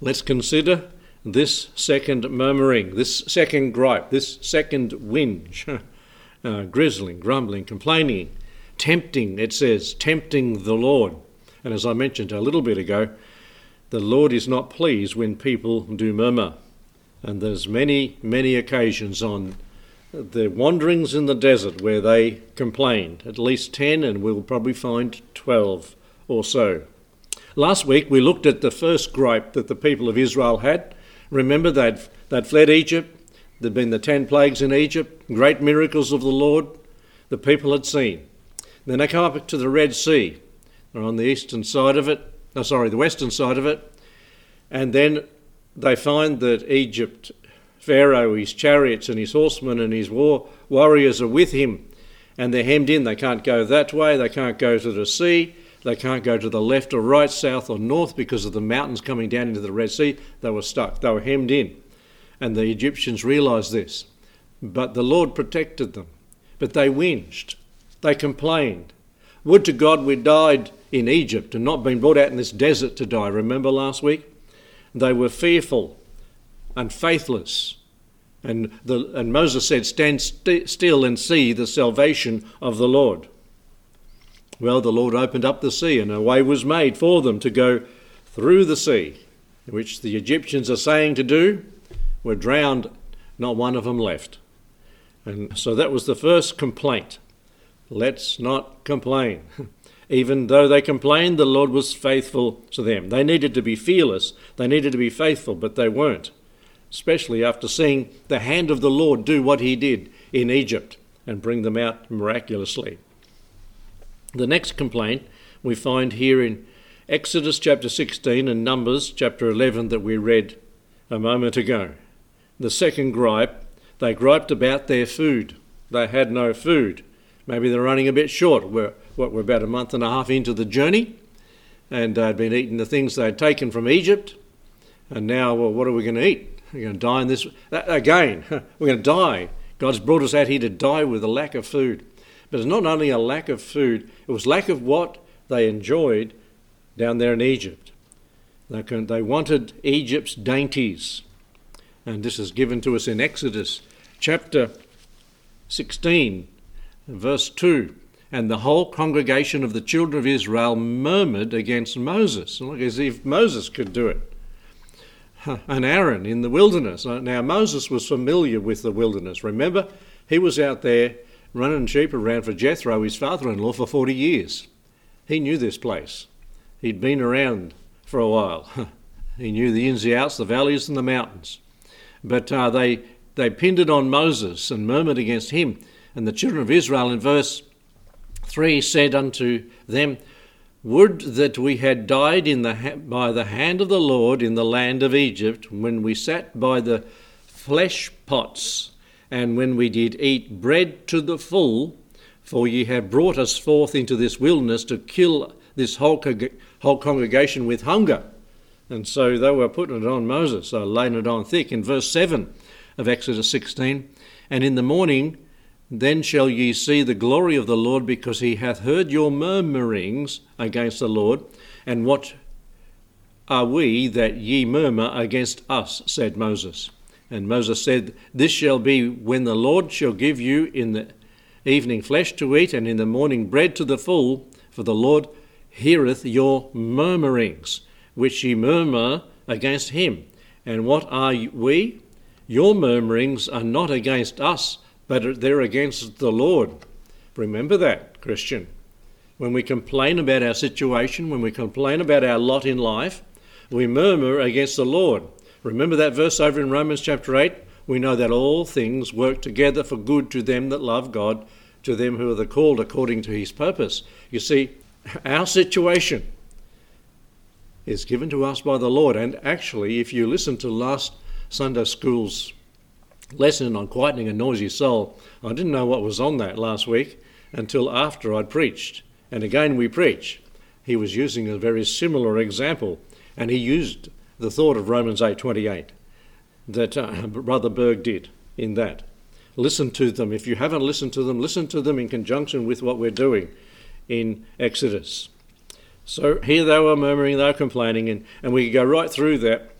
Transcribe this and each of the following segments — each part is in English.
Let's consider this second murmuring, this second gripe, this second whinge, uh, grizzling, grumbling, complaining, tempting, it says, tempting the Lord. And as I mentioned a little bit ago, the Lord is not pleased when people do murmur. And there's many, many occasions on the wanderings in the desert where they complained, at least 10, and we'll probably find 12 or so. Last week we looked at the first gripe that the people of Israel had. Remember they'd, they'd fled Egypt, there'd been the 10 plagues in Egypt, great miracles of the Lord the people had seen. Then they come up to the Red Sea. They're on the eastern side of it, oh, sorry, the western side of it. And then they find that Egypt, Pharaoh, his chariots and his horsemen and his war warriors are with him, and they're hemmed in. They can't go that way, they can't go to the sea, they can't go to the left or right, south or north because of the mountains coming down into the Red Sea. They were stuck, they were hemmed in. And the Egyptians realised this. But the Lord protected them. But they whinged, they complained. Would to God we died in Egypt and not been brought out in this desert to die. Remember last week? They were fearful and faithless. And, the, and Moses said, Stand st- still and see the salvation of the Lord. Well, the Lord opened up the sea, and a way was made for them to go through the sea, which the Egyptians are saying to do, were drowned, not one of them left. And so that was the first complaint. Let's not complain. Even though they complained, the Lord was faithful to them. They needed to be fearless, they needed to be faithful, but they weren't, especially after seeing the hand of the Lord do what he did in Egypt and bring them out miraculously. The next complaint we find here in Exodus chapter 16 and Numbers chapter 11 that we read a moment ago. The second gripe, they griped about their food. They had no food. Maybe they're running a bit short. We're, what, we're about a month and a half into the journey, and they'd been eating the things they'd taken from Egypt, and now, well, what are we going to eat? We're going to die in this. Again, we're going to die. God's brought us out here to die with a lack of food. But it's not only a lack of food, it was lack of what they enjoyed down there in Egypt. They, wanted Egypt's dainties. And this is given to us in Exodus chapter 16, Verse 2 And the whole congregation of the children of Israel murmured against Moses. Look, as if Moses could do it. And Aaron in the wilderness. Now, Moses was familiar with the wilderness. Remember, he was out there running sheep around for Jethro, his father in law, for 40 years. He knew this place. He'd been around for a while. he knew the ins and outs, the valleys and the mountains. But uh, they, they pinned it on Moses and murmured against him. And the children of Israel in verse 3 said unto them, Would that we had died in the by the hand of the Lord in the land of Egypt, when we sat by the flesh pots, and when we did eat bread to the full, for ye have brought us forth into this wilderness to kill this whole, whole congregation with hunger. And so they were putting it on Moses, so laying it on thick. In verse 7 of Exodus 16, and in the morning then shall ye see the glory of the Lord, because he hath heard your murmurings against the Lord. And what are we that ye murmur against us? said Moses. And Moses said, This shall be when the Lord shall give you in the evening flesh to eat, and in the morning bread to the full, for the Lord heareth your murmurings, which ye murmur against him. And what are we? Your murmurings are not against us but they're against the Lord. Remember that, Christian. When we complain about our situation, when we complain about our lot in life, we murmur against the Lord. Remember that verse over in Romans chapter 8? We know that all things work together for good to them that love God, to them who are the called according to his purpose. You see, our situation is given to us by the Lord. And actually, if you listen to last Sunday school's lesson on quietening a noisy soul. I didn't know what was on that last week until after I'd preached. And again, we preach. He was using a very similar example, and he used the thought of Romans 8:28 that uh, Brother Berg did in that. Listen to them. If you haven't listened to them, listen to them in conjunction with what we're doing in Exodus. So here they were murmuring, they were complaining, and, and we go right through that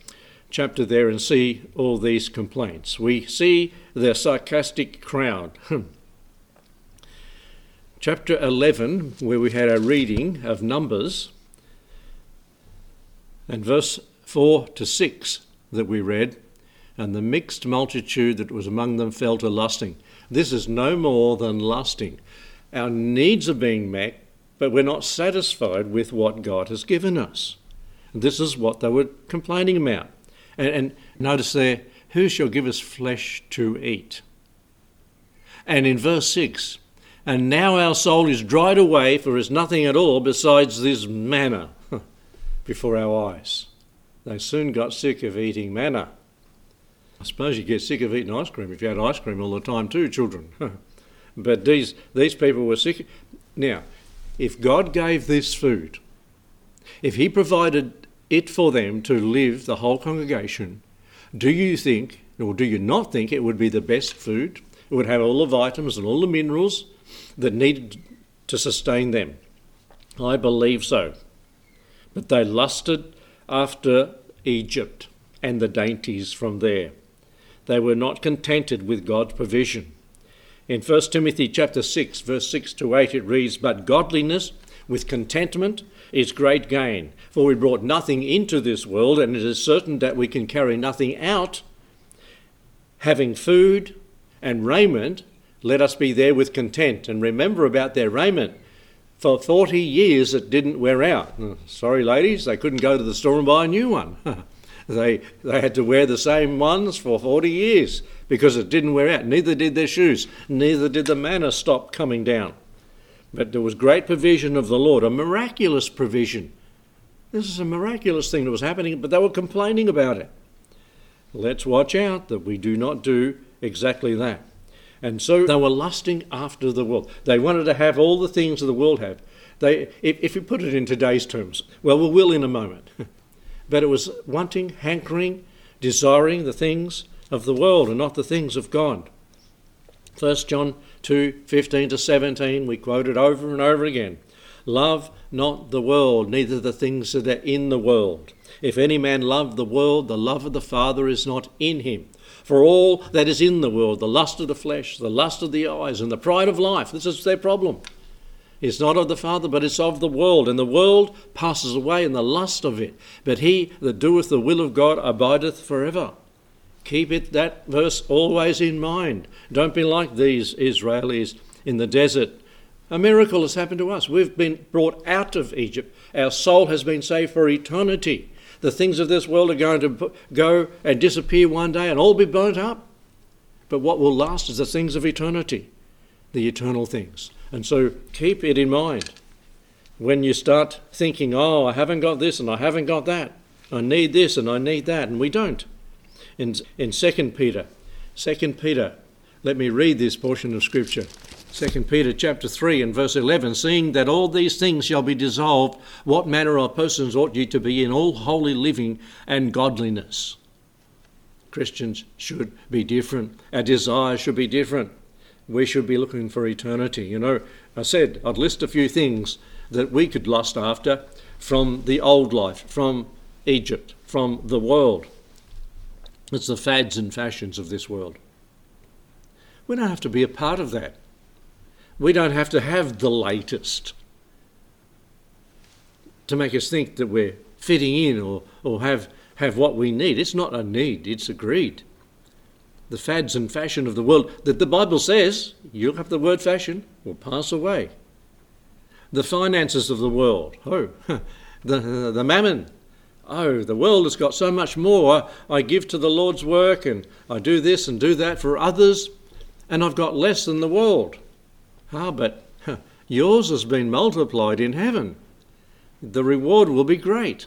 chapter there and see all these complaints. We see their sarcastic crowd. chapter 11, where we had a reading of Numbers, and verse 4 to 6 that we read, and the mixed multitude that was among them fell to lusting. This is no more than lusting. Our needs are being met, but we're not satisfied with what God has given us. This is what they were complaining about. And, and notice there, who shall give us flesh to eat? And in verse 6, and now our soul is dried away, for is nothing at all besides this manna before our eyes. They soon got sick of eating manna. I suppose you get sick of eating ice cream if you had ice cream all the time too, children. but these, these people were sick. Now, if God gave this food, if He provided it for them to live, the whole congregation, do you think, or do you not think, it would be the best food? It would have all the vitamins and all the minerals that needed to sustain them. I believe so. But they lusted after Egypt and the dainties from there. They were not contented with God's provision. In 1 Timothy chapter 6 verse 6 to 8 it reads but godliness with contentment is great gain for we brought nothing into this world and it is certain that we can carry nothing out having food and raiment let us be there with content and remember about their raiment for 40 years it didn't wear out. Uh, sorry, ladies, they couldn't go to the store and buy a new one. they, they had to wear the same ones for 40 years because it didn't wear out. Neither did their shoes, neither did the manna stop coming down. But there was great provision of the Lord, a miraculous provision. This is a miraculous thing that was happening, but they were complaining about it. Let's watch out that we do not do exactly that. And so they were lusting after the world. They wanted to have all the things that the world had. They, if, if you put it in today's terms, well, we will in a moment. but it was wanting, hankering, desiring the things of the world and not the things of God. 1 John 2 15 to 17, we quote it over and over again. Love not the world, neither the things that are in the world. If any man love the world, the love of the Father is not in him. For all that is in the world, the lust of the flesh, the lust of the eyes, and the pride of life, this is their problem. It's not of the Father, but it's of the world. And the world passes away in the lust of it. But he that doeth the will of God abideth forever. Keep it that verse always in mind. Don't be like these Israelis in the desert. A miracle has happened to us. We've been brought out of Egypt. Our soul has been saved for eternity. The things of this world are going to go and disappear one day and all be burnt up. But what will last is the things of eternity, the eternal things. And so keep it in mind when you start thinking, oh, I haven't got this and I haven't got that. I need this and I need that. And we don't. In, in 2 Peter, 2 Peter, let me read this portion of Scripture. 2 Peter chapter 3 and verse 11, seeing that all these things shall be dissolved, what manner of persons ought ye to be in all holy living and godliness? Christians should be different. Our desires should be different. We should be looking for eternity. You know, I said I'd list a few things that we could lust after from the old life, from Egypt, from the world. It's the fads and fashions of this world. We don't have to be a part of that. We don't have to have the latest to make us think that we're fitting in or, or have, have what we need. It's not a need, it's a greed. The fads and fashion of the world that the Bible says, you'll have the word fashion, will pass away. The finances of the world, oh, the, the mammon, oh, the world has got so much more. I give to the Lord's work and I do this and do that for others, and I've got less than the world. Ah, but yours has been multiplied in heaven. The reward will be great.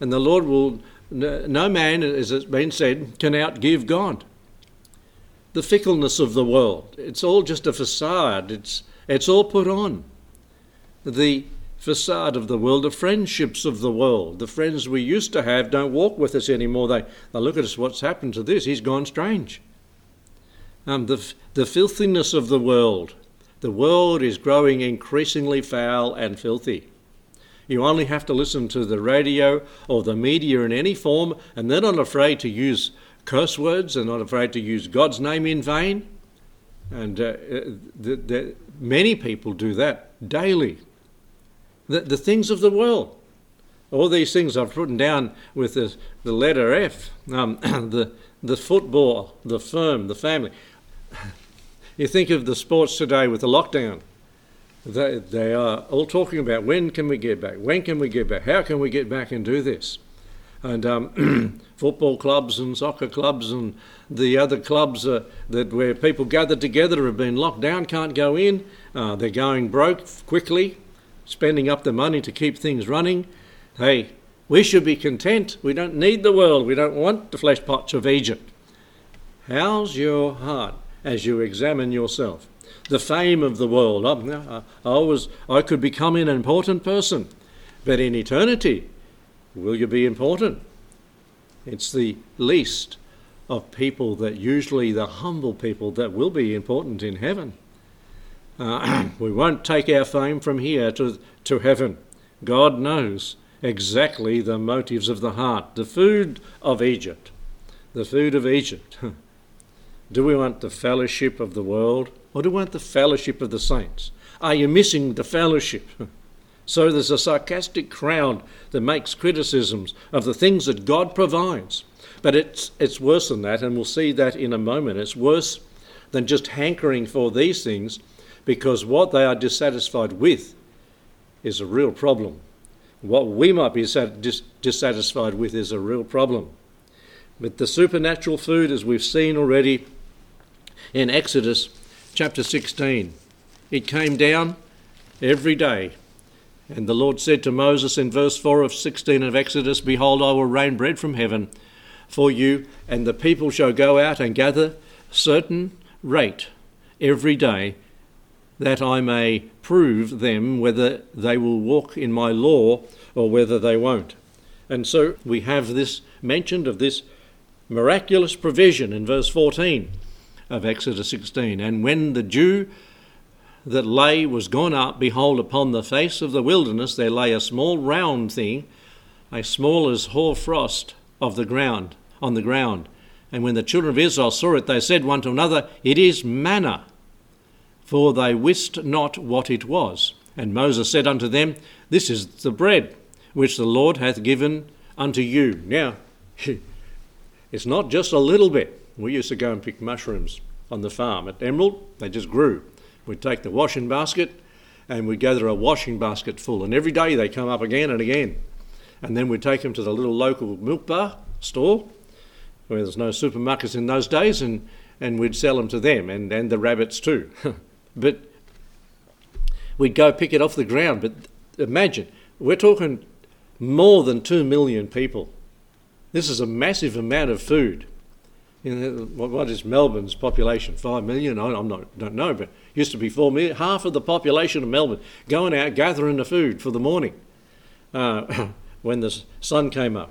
And the Lord will, no man, as it's been said, can outgive God. The fickleness of the world, it's all just a facade, it's, it's all put on. The facade of the world, the friendships of the world, the friends we used to have don't walk with us anymore. They, they look at us, what's happened to this? He's gone strange um, the, the filthiness of the world. The world is growing increasingly foul and filthy. You only have to listen to the radio or the media in any form, and they're not afraid to use curse words, they're not afraid to use God's name in vain. And uh, the, the, many people do that daily. The, the things of the world. All these things I've written down with the, the letter F um, the, the football, the firm, the family. You think of the sports today with the lockdown. They, they are all talking about when can we get back? When can we get back? How can we get back and do this? And um, football clubs and soccer clubs and the other clubs uh, that where people gather together have been locked down, can't go in. Uh, they're going broke quickly, spending up the money to keep things running. Hey, we should be content. We don't need the world. We don't want the flesh pots of Egypt. How's your heart as you examine yourself? the fame of the world. I, I, was, I could become an important person, but in eternity, will you be important? It's the least of people that usually the humble people that will be important in heaven. Uh, we won't take our fame from here to, to heaven. God knows exactly the motives of the heart. The food of Egypt, the food of Egypt. Do we want the fellowship of the world? Or do we want the fellowship of the saints? Are you missing the fellowship? So there's a sarcastic crowd that makes criticisms of the things that God provides. But it's, it's worse than that, and we'll see that in a moment. It's worse than just hankering for these things because what they are dissatisfied with is a real problem. What we might be dissatisfied with is a real problem. But the supernatural food, as we've seen already in Exodus, chapter 16. It came down every day. And the Lord said to Moses in verse 4 of 16 of Exodus, Behold, I will rain bread from heaven for you, and the people shall go out and gather certain rate every day, that I may prove them whether they will walk in my law or whether they won't. And so we have this mentioned of this miraculous provision in verse 14 of Exodus 16. And when the dew that lay was gone up, behold, upon the face of the wilderness there lay a small round thing, as small as hoar frost of the ground, on the ground. And when the children of Israel saw it, they said one to another, It is manna, for they wist not what it was. And Moses said unto them, This is the bread which the Lord hath given unto you. Now, it's not just a little bit. We used to go and pick mushrooms on the farm at Emerald. They just grew. We'd take the washing basket and we'd gather a washing basket full. And every day they come up again and again. And then we'd take them to the little local milk bar store where there's no supermarkets in those days and, and we'd sell them to them and, and the rabbits too. but we'd go pick it off the ground. But imagine, we're talking more than two million people. This is a massive amount of food what is Melbourne's population? Five million? I am not, don't know, but used to be four million. Half of the population of Melbourne going out gathering the food for the morning uh, when the sun came up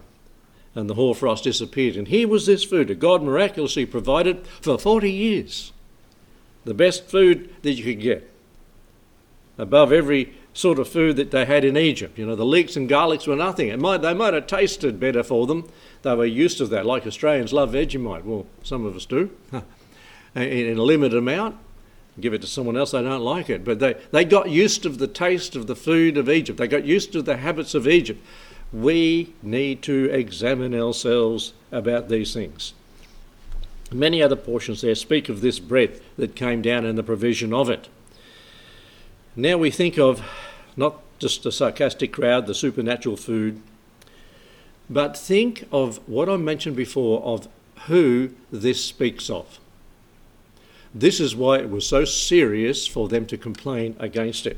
and the hoarfrost disappeared. And here was this food that God miraculously provided for 40 years. The best food that you could get, above every sort of food that they had in Egypt. You know, the leeks and garlics were nothing. Might, they might have tasted better for them, they were used to that, like Australians love Vegemite. Well, some of us do, in a limited amount. Give it to someone else, they don't like it. But they, they got used to the taste of the food of Egypt, they got used to the habits of Egypt. We need to examine ourselves about these things. Many other portions there speak of this bread that came down and the provision of it. Now we think of not just a sarcastic crowd, the supernatural food, but think of what I mentioned before of who this speaks of. This is why it was so serious for them to complain against it.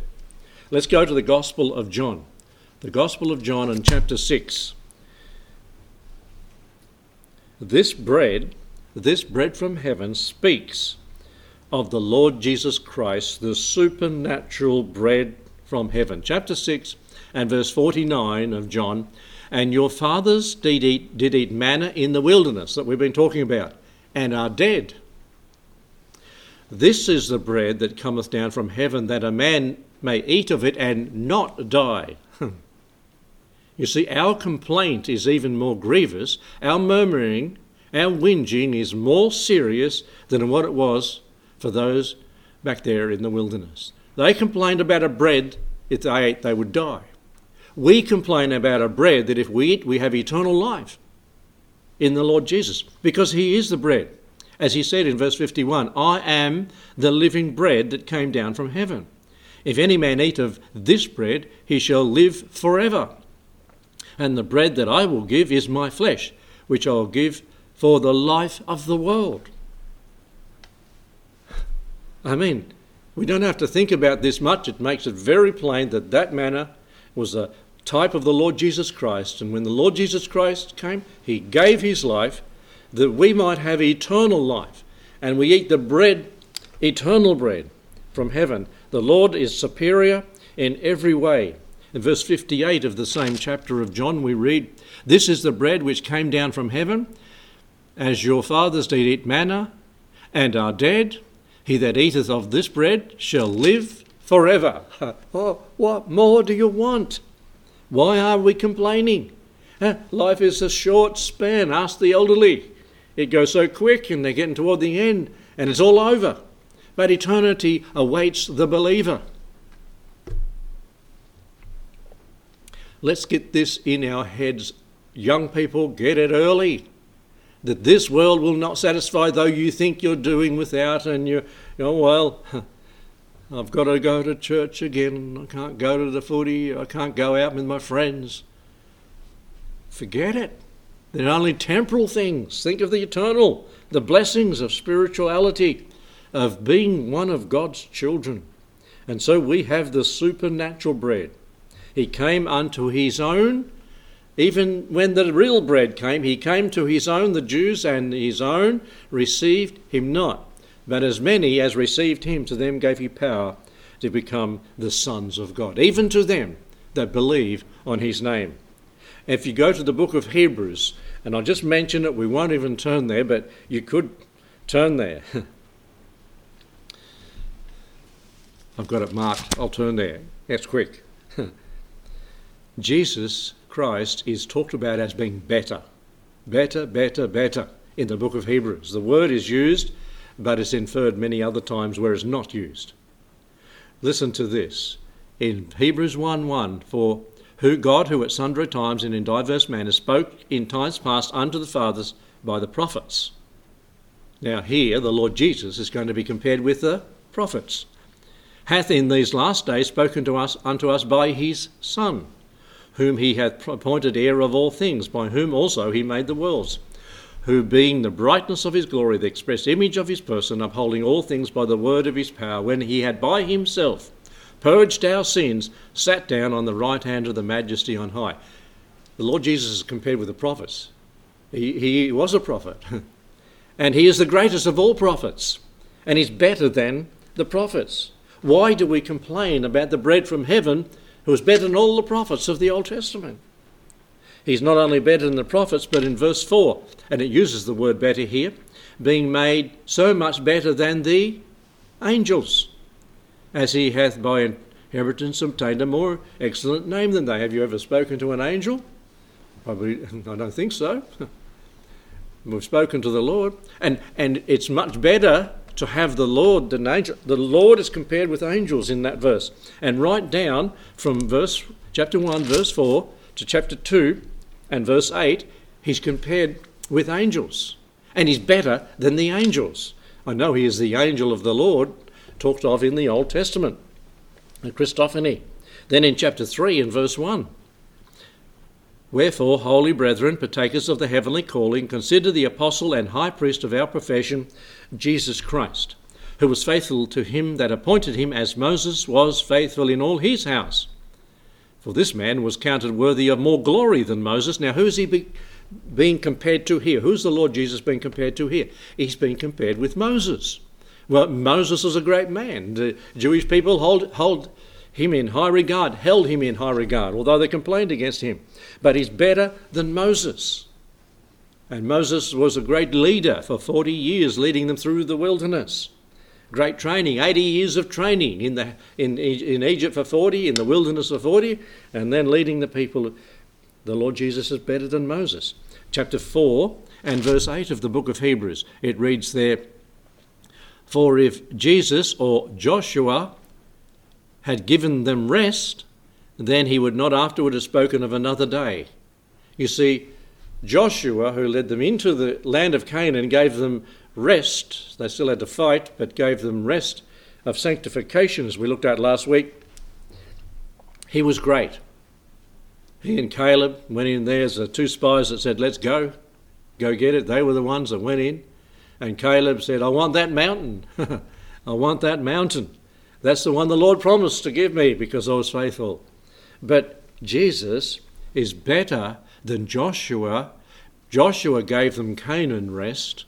Let's go to the Gospel of John. The Gospel of John in chapter 6. This bread, this bread from heaven, speaks of the Lord Jesus Christ, the supernatural bread from heaven. Chapter 6 and verse 49 of John and your fathers did eat, did eat manna in the wilderness that we've been talking about, and are dead. This is the bread that cometh down from heaven, that a man may eat of it and not die. You see, our complaint is even more grievous. Our murmuring, our whinging is more serious than what it was for those back there in the wilderness. They complained about a bread, if they ate, they would die. We complain about a bread that if we eat, we have eternal life in the Lord Jesus, because He is the bread. As He said in verse 51 I am the living bread that came down from heaven. If any man eat of this bread, he shall live forever. And the bread that I will give is my flesh, which I will give for the life of the world. I mean, we don't have to think about this much. It makes it very plain that that manna was a type of the Lord Jesus Christ. And when the Lord Jesus Christ came, he gave his life that we might have eternal life. And we eat the bread, eternal bread from heaven. The Lord is superior in every way. In verse 58 of the same chapter of John, we read, This is the bread which came down from heaven, as your fathers did eat manna and are dead. He that eateth of this bread shall live forever. oh, what more do you want? Why are we complaining? Eh, life is a short span. Ask the elderly. It goes so quick and they're getting toward the end and it's all over. But eternity awaits the believer. Let's get this in our heads. Young people, get it early that this world will not satisfy, though you think you're doing without, and you, oh, well, I've got to go to church again. I can't go to the footy. I can't go out with my friends. Forget it. They're only temporal things. Think of the eternal, the blessings of spirituality, of being one of God's children. And so we have the supernatural bread. He came unto his own, even when the real bread came, he came to his own, the Jews, and his own received him not. But as many as received him, to them gave he power to become the sons of God, even to them that believe on his name. If you go to the book of Hebrews, and I'll just mention it, we won't even turn there, but you could turn there. I've got it marked, I'll turn there. That's quick. Jesus Christ is talked about as being better. Better, better, better in the book of Hebrews. The word is used, but it's inferred many other times where it's not used. Listen to this. In Hebrews 1 1, for who God, who at sundry times and in diverse manners spoke in times past unto the fathers by the prophets. Now, here the Lord Jesus is going to be compared with the prophets. Hath in these last days spoken to us unto us by his Son whom he hath appointed heir of all things, by whom also he made the worlds, who being the brightness of his glory, the express image of his person, upholding all things by the word of his power, when he had by himself purged our sins, sat down on the right hand of the majesty on high. The Lord Jesus is compared with the prophets. He, he was a prophet, and he is the greatest of all prophets, and he's better than the prophets. Why do we complain about the bread from heaven who is better than all the prophets of the Old Testament. He's not only better than the prophets, but in verse 4, and it uses the word better here, being made so much better than the angels, as he hath by inheritance obtained a more excellent name than they. Have you ever spoken to an angel? Probably, I don't think so. We've spoken to the Lord, and, and it's much better to have the Lord than angel. The Lord is compared with angels in that verse. And right down from verse chapter 1, verse 4 to chapter 2 and verse 8, he's compared with angels. And he's better than the angels. I know he is the angel of the Lord, talked of in the Old Testament, the Christophany. Then in chapter 3 and verse 1, Wherefore, holy brethren, partakers of the heavenly calling, consider the apostle and high priest of our profession, Jesus Christ, who was faithful to him that appointed him, as Moses was faithful in all his house. For this man was counted worthy of more glory than Moses. Now, who's he be, being compared to here? Who's the Lord Jesus being compared to here? He's being compared with Moses. Well, Moses was a great man. The Jewish people hold, hold him in high regard, held him in high regard, although they complained against him. But he's better than Moses. And Moses was a great leader for 40 years, leading them through the wilderness. Great training, 80 years of training in, the, in, in Egypt for 40, in the wilderness for 40, and then leading the people The Lord Jesus is better than Moses. Chapter 4 and verse 8 of the book of Hebrews, it reads there For if Jesus or Joshua had given them rest, then he would not afterward have spoken of another day. You see, Joshua, who led them into the land of Canaan, gave them rest. They still had to fight, but gave them rest of sanctification, as we looked at last week. He was great. He and Caleb went in there as the two spies that said, Let's go, go get it. They were the ones that went in. And Caleb said, I want that mountain. I want that mountain. That's the one the Lord promised to give me because I was faithful. But Jesus is better than Joshua. Joshua gave them Canaan rest.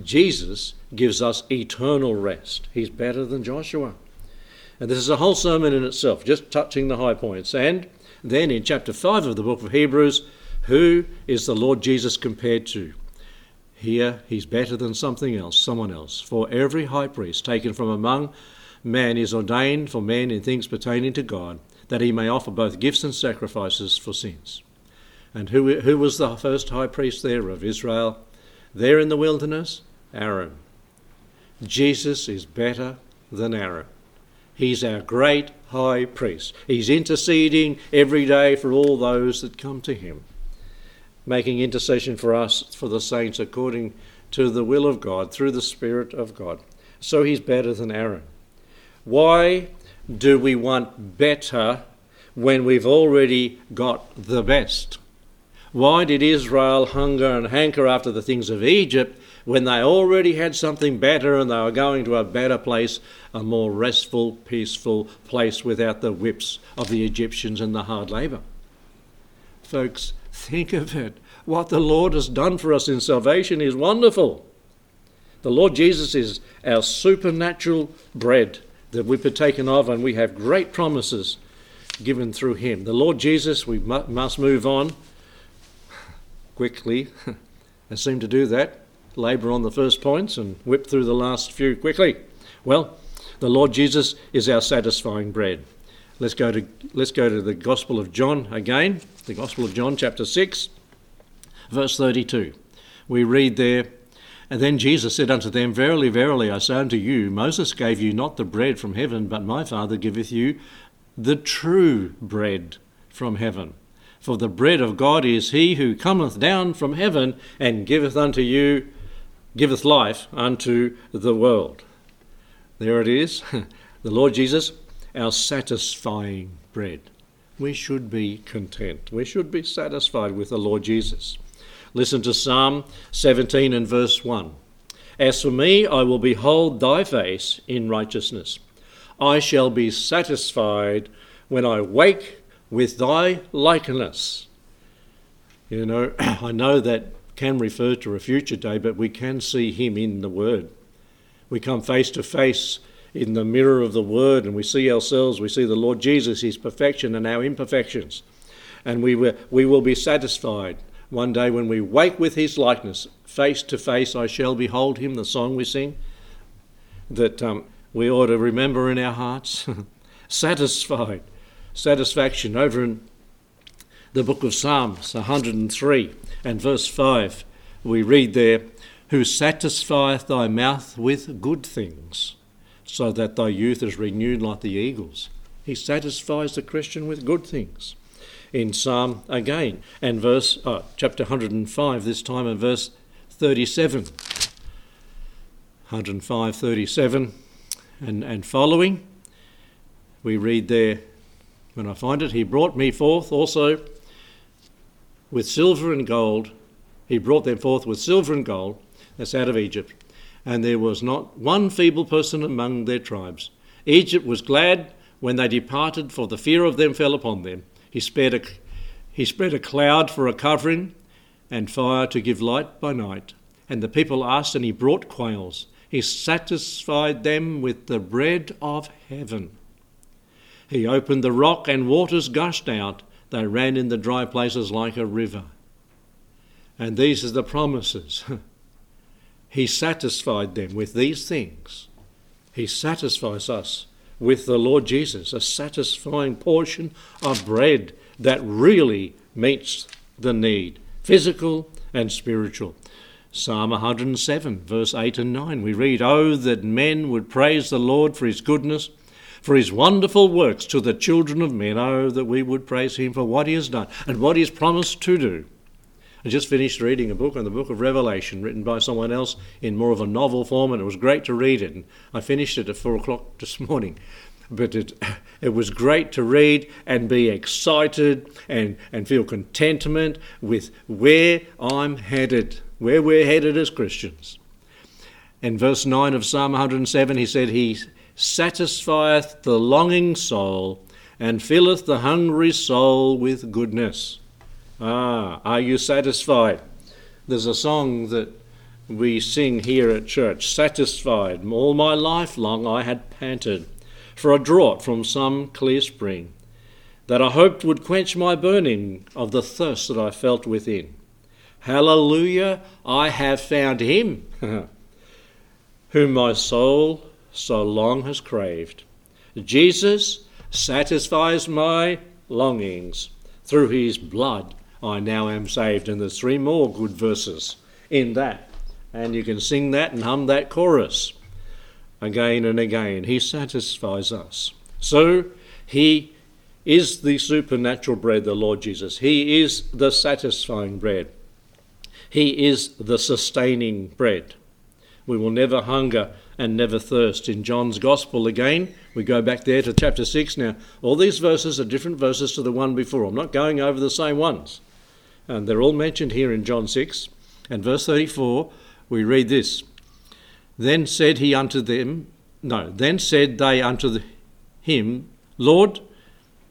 Jesus gives us eternal rest. He's better than Joshua. And this is a whole sermon in itself, just touching the high points. And then in chapter 5 of the book of Hebrews, who is the Lord Jesus compared to? Here, he's better than something else, someone else. For every high priest taken from among man is ordained for men in things pertaining to God, that he may offer both gifts and sacrifices for sins. And who, who was the first high priest there of Israel? There in the wilderness? Aaron. Jesus is better than Aaron. He's our great high priest. He's interceding every day for all those that come to him, making intercession for us, for the saints, according to the will of God, through the Spirit of God. So he's better than Aaron. Why do we want better when we've already got the best? Why did Israel hunger and hanker after the things of Egypt when they already had something better and they were going to a better place, a more restful, peaceful place without the whips of the Egyptians and the hard labour? Folks, think of it. What the Lord has done for us in salvation is wonderful. The Lord Jesus is our supernatural bread that we've partaken of, and we have great promises given through him. The Lord Jesus, we must move on quickly. I seem to do that, labour on the first points and whip through the last few quickly. Well, the Lord Jesus is our satisfying bread. Let's go to let's go to the Gospel of John again, the Gospel of John chapter 6, verse 32. We read there and then Jesus said unto them, Verily, verily, I say unto you, Moses gave you not the bread from heaven, but my Father giveth you the true bread from heaven. For the bread of God is he who cometh down from heaven and giveth unto you, giveth life unto the world. There it is, the Lord Jesus, our satisfying bread. We should be content. We should be satisfied with the Lord Jesus. Listen to Psalm 17 and verse 1. As for me, I will behold thy face in righteousness. I shall be satisfied when I wake with thy likeness. You know, I know that can refer to a future day, but we can see him in the Word. We come face to face in the mirror of the Word and we see ourselves, we see the Lord Jesus, His perfection and our imperfections. And we, we will be satisfied one day when we wake with his likeness, face to face, I shall behold him, the song we sing, that um, we ought to remember in our hearts. Satisfied, satisfaction. Over in the book of Psalms 103 and verse 5, we read there, Who satisfieth thy mouth with good things, so that thy youth is renewed like the eagles. He satisfies the Christian with good things in Psalm again, and verse uh, chapter 105 this time, and verse 37. 105, 37, and, and following. We read there, when I find it, He brought me forth also with silver and gold. He brought them forth with silver and gold, that's out of Egypt, and there was not one feeble person among their tribes. Egypt was glad when they departed, for the fear of them fell upon them. He spread a, he spread a cloud for a covering and fire to give light by night. And the people asked, and he brought quails. He satisfied them with the bread of heaven. He opened the rock, and waters gushed out. They ran in the dry places like a river. And these are the promises. he satisfied them with these things. He satisfies us with the Lord Jesus, a satisfying portion of bread that really meets the need, physical and spiritual. Psalm 107, verse 8 and 9, we read, Oh, that men would praise the Lord for his goodness, for his wonderful works to the children of men. Oh, that we would praise him for what he has done and what he has promised to do. I just finished reading a book on the book of Revelation written by someone else in more of a novel form, and it was great to read it. And I finished it at four o'clock this morning. But it, it was great to read and be excited and, and feel contentment with where I'm headed, where we're headed as Christians. In verse 9 of Psalm 107, he said, He satisfieth the longing soul and filleth the hungry soul with goodness. Ah, are you satisfied? There's a song that we sing here at church Satisfied. All my life long I had panted for a draught from some clear spring that I hoped would quench my burning of the thirst that I felt within. Hallelujah, I have found him whom my soul so long has craved. Jesus satisfies my longings through his blood I now am saved. And there's three more good verses in that. And you can sing that and hum that chorus again and again. He satisfies us. So he is the supernatural bread, the Lord Jesus. He is the satisfying bread. He is the sustaining bread. We will never hunger and never thirst. In John's Gospel again, we go back there to chapter 6 now. All these verses are different verses to the one before. I'm not going over the same ones. And they're all mentioned here in John 6. And verse 34, we read this Then said he unto them, No, then said they unto him, Lord,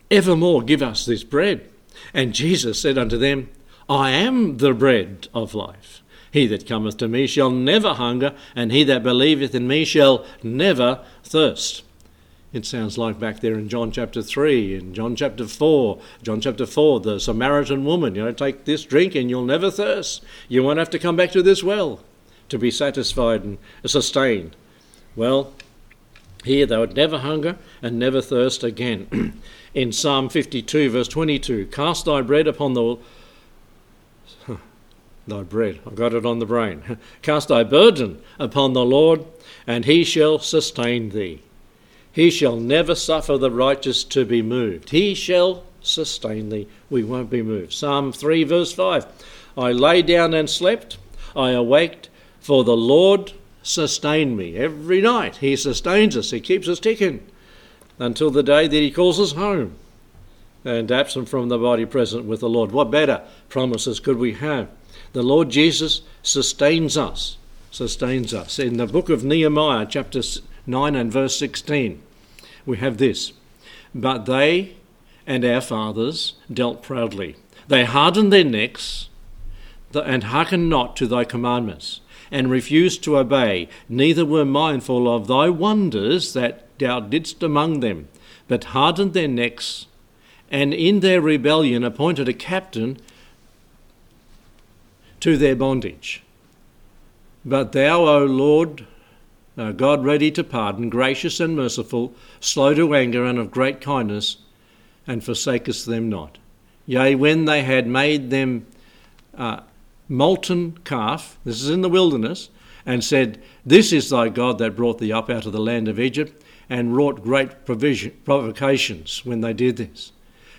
evermore give us this bread. And Jesus said unto them, I am the bread of life. He that cometh to me shall never hunger, and he that believeth in me shall never thirst. It sounds like back there in John chapter 3, in John chapter 4, John chapter 4, the Samaritan woman, you know, take this drink and you'll never thirst. You won't have to come back to this well to be satisfied and sustained. Well, here they would never hunger and never thirst again. in Psalm 52, verse 22, cast thy bread upon the thy bread. I've got it on the brain. Cast thy burden upon the Lord, and he shall sustain thee. He shall never suffer the righteous to be moved. He shall sustain thee. We won't be moved. Psalm 3, verse 5. I lay down and slept. I awaked, for the Lord sustained me. Every night He sustains us. He keeps us ticking until the day that He calls us home. And absent from the body, present with the Lord. What better promises could we have? The Lord Jesus sustains us. Sustains us. In the book of Nehemiah, chapter 9 and verse 16, we have this But they and our fathers dealt proudly. They hardened their necks and hearkened not to thy commandments, and refused to obey, neither were mindful of thy wonders that thou didst among them, but hardened their necks, and in their rebellion appointed a captain to their bondage. But thou, O Lord, uh, God ready to pardon, gracious and merciful, slow to anger, and of great kindness, and forsakest them not. Yea, when they had made them uh, molten calf, this is in the wilderness, and said, This is thy God that brought thee up out of the land of Egypt, and wrought great provision, provocations when they did this.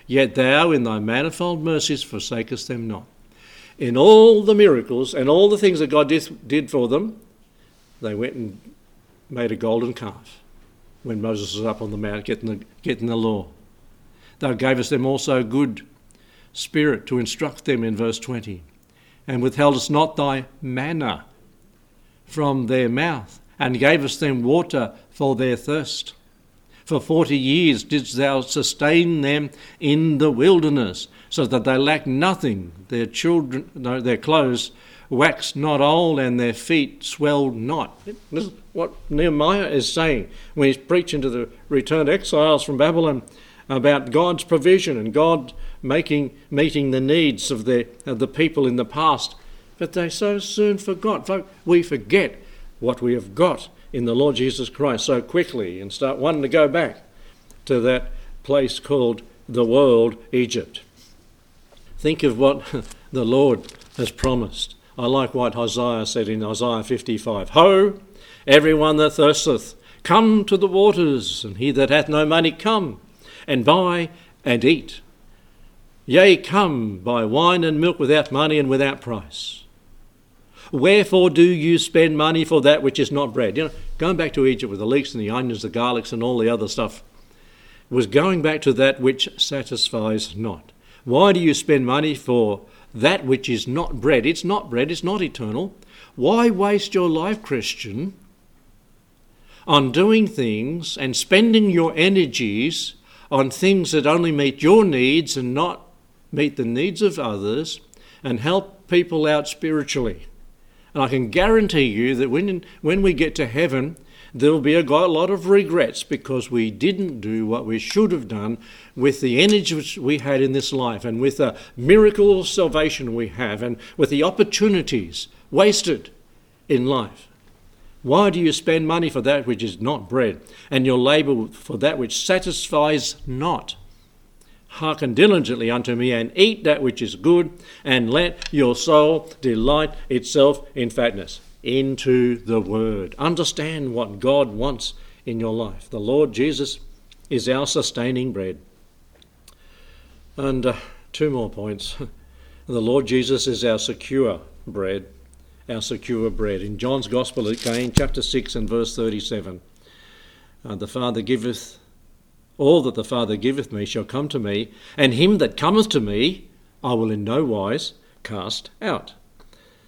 Yet thou, in thy manifold mercies, forsakest them not. In all the miracles and all the things that God did for them, they went and made a golden calf when Moses was up on the mount getting the, getting the law. Thou gavest them also good spirit to instruct them in verse 20, and withheldest not thy manna from their mouth, and gavest them water for their thirst. For forty years didst thou sustain them in the wilderness, so that they lacked nothing. Their children, no, their clothes waxed not old, and their feet swelled not. This is what Nehemiah is saying when he's preaching to the returned exiles from Babylon about God's provision and God making meeting the needs of the of the people in the past. But they so soon forgot. We forget what we have got in the Lord Jesus Christ so quickly and start wanting to go back to that place called the world, Egypt. think of what the Lord has promised. I like what Isaiah said in Isaiah 55 Ho, everyone that thirsteth, come to the waters, and he that hath no money, come and buy and eat. Yea, come, buy wine and milk without money and without price. Wherefore do you spend money for that which is not bread? You know, going back to Egypt with the leeks and the onions, the garlics, and all the other stuff, was going back to that which satisfies not. Why do you spend money for that which is not bread? It's not bread, it's not eternal. Why waste your life, Christian, on doing things and spending your energies on things that only meet your needs and not meet the needs of others and help people out spiritually? And I can guarantee you that when, when we get to heaven, there will be a lot of regrets because we didn't do what we should have done with the energy which we had in this life and with the miracle of salvation we have and with the opportunities wasted in life. Why do you spend money for that which is not bread, and your labour for that which satisfies not? Hearken diligently unto me, and eat that which is good, and let your soul delight itself in fatness into the Word. Understand what God wants in your life. The Lord Jesus is our sustaining bread. And uh, two more points. the Lord Jesus is our secure bread. Our secure bread. In John's Gospel again, chapter 6 and verse 37, uh, the Father giveth, all that the Father giveth me shall come to me, and him that cometh to me I will in no wise cast out.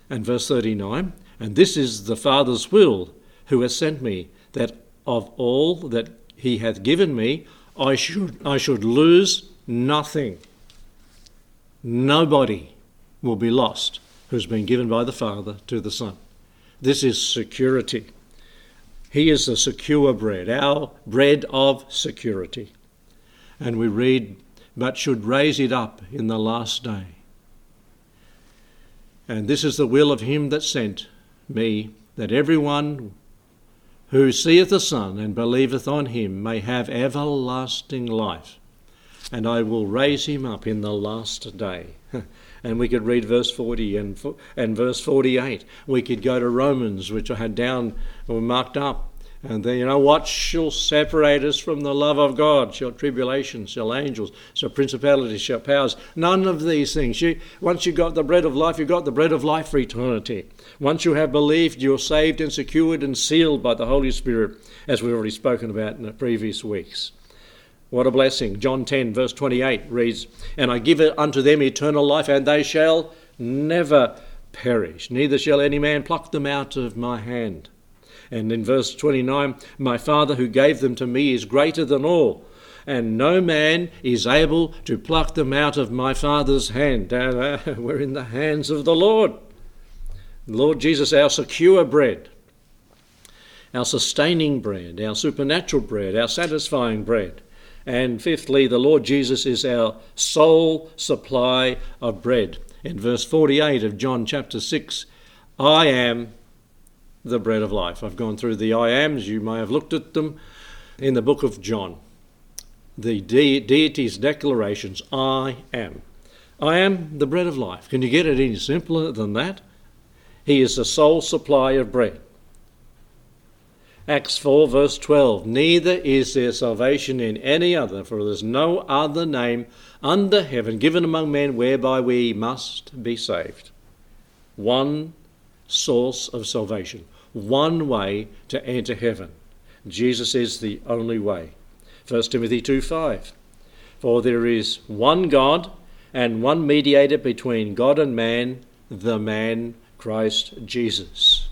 And verse 39, and this is the Father's will who has sent me, that of all that he hath given me, I should, I should lose nothing. Nobody will be lost who's been given by the Father to the Son. This is security. He is the secure bread, our bread of security. And we read, but should raise it up in the last day. And this is the will of him that sent me, that everyone who seeth the Son and believeth on him may have everlasting life, and I will raise him up in the last day. and we could read verse 40 and, and verse 48. We could go to Romans, which I had down or marked up, and then, you know, what shall separate us from the love of God? Shall tribulation, shall angels, shall principalities, shall powers? None of these things. You, once you've got the bread of life, you've got the bread of life for eternity. Once you have believed, you're saved and secured and sealed by the Holy Spirit, as we've already spoken about in the previous weeks. What a blessing. John 10, verse 28 reads, And I give unto them eternal life, and they shall never perish, neither shall any man pluck them out of my hand. And in verse 29, my Father who gave them to me is greater than all, and no man is able to pluck them out of my Father's hand. We're in the hands of the Lord. Lord Jesus, our secure bread, our sustaining bread, our supernatural bread, our satisfying bread. And fifthly, the Lord Jesus is our sole supply of bread. In verse 48 of John chapter 6, I am the bread of life. I've gone through the I ams, you may have looked at them in the book of John. The de- deity's declarations I am. I am the bread of life. Can you get it any simpler than that? He is the sole supply of bread. Acts 4, verse 12 Neither is there salvation in any other, for there is no other name under heaven given among men whereby we must be saved. One source of salvation one way to enter heaven. Jesus is the only way. 1 Timothy 2 5. For there is one God and one mediator between God and man, the man Christ Jesus.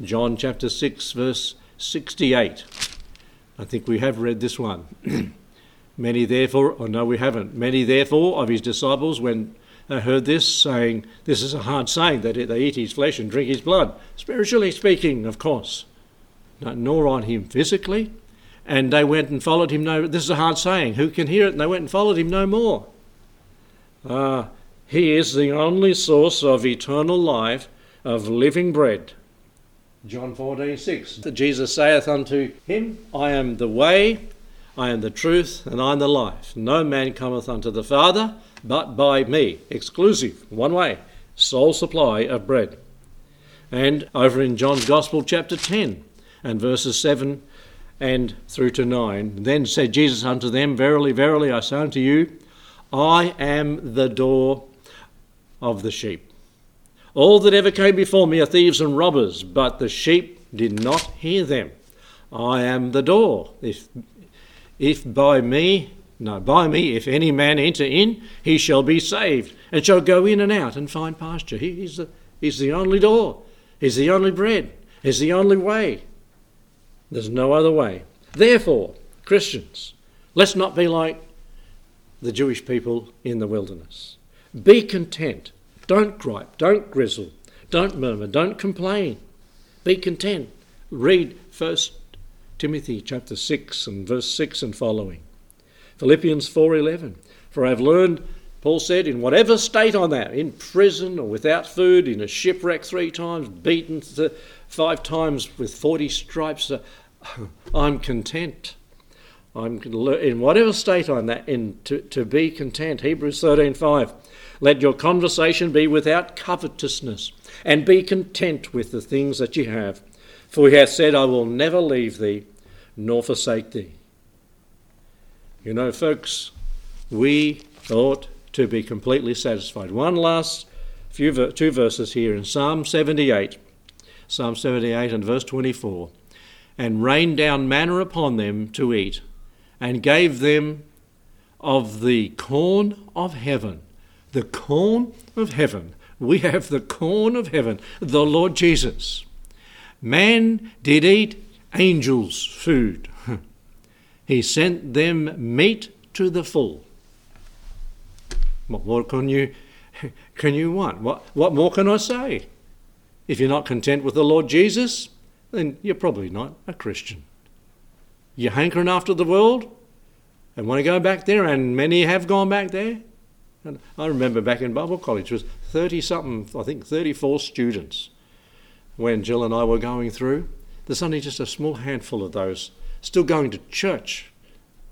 John chapter 6, verse 68. I think we have read this one. Many therefore, oh no, we haven't. Many therefore of his disciples, when they heard this, saying, This is a hard saying that they eat his flesh and drink his blood. Spiritually speaking, of course, nor on him physically. And they went and followed him no This is a hard saying. Who can hear it? And they went and followed him no more. Ah, he is the only source of eternal life, of living bread. John 14, 6. Jesus saith unto him, I am the way, I am the truth, and I am the life. No man cometh unto the Father but by me, exclusive, one way, sole supply of bread. And over in John's Gospel, chapter 10, and verses 7 and through to 9, then said Jesus unto them, Verily, verily, I say unto you, I am the door of the sheep. All that ever came before me are thieves and robbers, but the sheep did not hear them. I am the door. If, if by me, no, by me, if any man enter in, he shall be saved, and shall go in and out and find pasture. He, he's, the, he's the only door. He's the only bread. He's the only way. There's no other way. Therefore, Christians, let's not be like the Jewish people in the wilderness. Be content. Don't gripe. Don't grizzle. Don't murmur. Don't complain. Be content. Read First Timothy chapter 6 and verse 6 and following. Philippians 4:11. For I have learned Paul said, in whatever state I'm at, in prison or without food, in a shipwreck three times, beaten five times with 40 stripes, uh, I'm content. I'm in whatever state I'm at, in to, to be content. Hebrews 13:5. Let your conversation be without covetousness, and be content with the things that you have. For he hath said, I will never leave thee nor forsake thee. You know, folks, we ought to be completely satisfied. One last few two verses here in Psalm 78. Psalm 78 and verse 24. And rained down manna upon them to eat, and gave them of the corn of heaven. The corn of heaven. We have the corn of heaven, the Lord Jesus. Man did eat angels' food. he sent them meat to the full. What more can you, can you want? What, what more can I say? If you're not content with the Lord Jesus, then you're probably not a Christian. You're hankering after the world and want to go back there, and many have gone back there. And I remember back in Bible college, was 30 something, I think 34 students when Jill and I were going through. There's only just a small handful of those still going to church.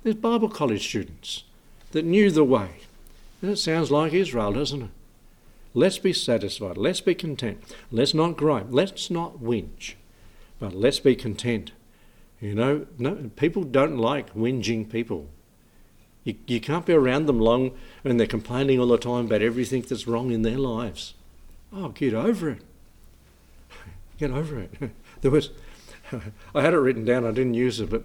There's Bible college students that knew the way. And it sounds like Israel, doesn't it? Let's be satisfied. Let's be content. Let's not gripe. Let's not whinge. But let's be content. You know, no, people don't like whinging people. You, you can't be around them long and they're complaining all the time about everything that's wrong in their lives. Oh, get over it. Get over it. There was, I had it written down, I didn't use it, but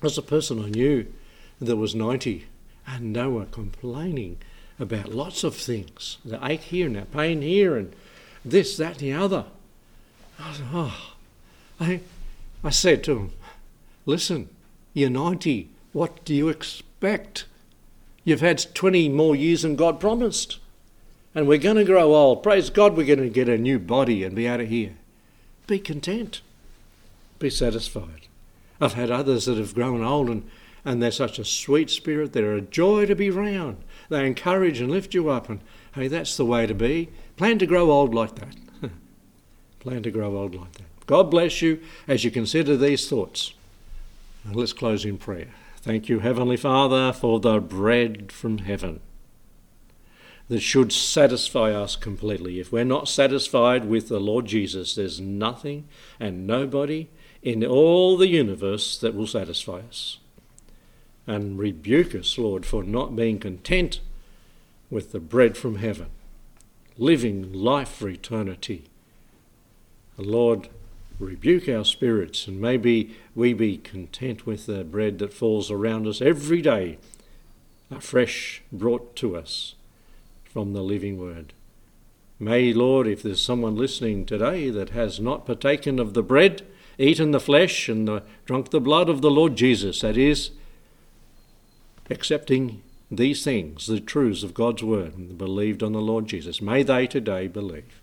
there's a person I knew that was 90 and they were complaining about lots of things. The ache here and the pain here and this, that, and the other. I, oh. I, I said to him, listen, you're 90. What do you expect? You've had 20 more years than God promised. And we're going to grow old. Praise God, we're going to get a new body and be out of here. Be content. Be satisfied. I've had others that have grown old and, and they're such a sweet spirit. They're a joy to be round. They encourage and lift you up. And hey, that's the way to be. Plan to grow old like that. Plan to grow old like that. God bless you as you consider these thoughts. Now let's close in prayer. Thank you, Heavenly Father, for the bread from heaven that should satisfy us completely. If we're not satisfied with the Lord Jesus, there's nothing and nobody in all the universe that will satisfy us. And rebuke us, Lord, for not being content with the bread from heaven, living life for eternity. Lord, rebuke our spirits and maybe we be content with the bread that falls around us every day, uh, afresh brought to us from the living word. May, Lord, if there's someone listening today that has not partaken of the bread, eaten the flesh, and the, drunk the blood of the Lord Jesus, that is, accepting these things, the truths of God's word, and believed on the Lord Jesus, may they today believe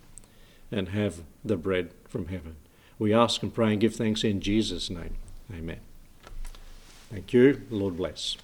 and have the bread from heaven. We ask and pray and give thanks in Jesus' name. Amen. Thank you. The Lord bless.